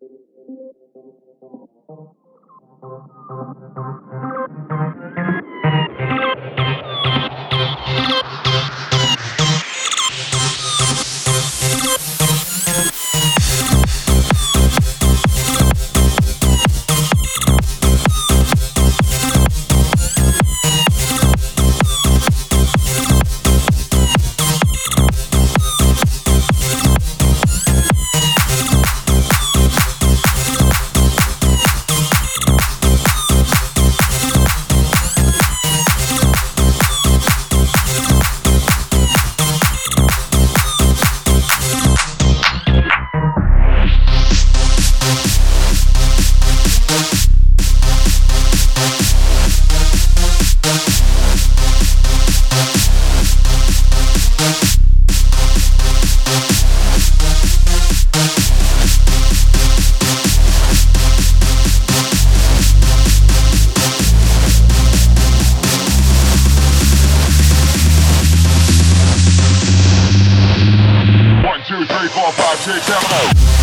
Thank you. One, five, six, seven, eight.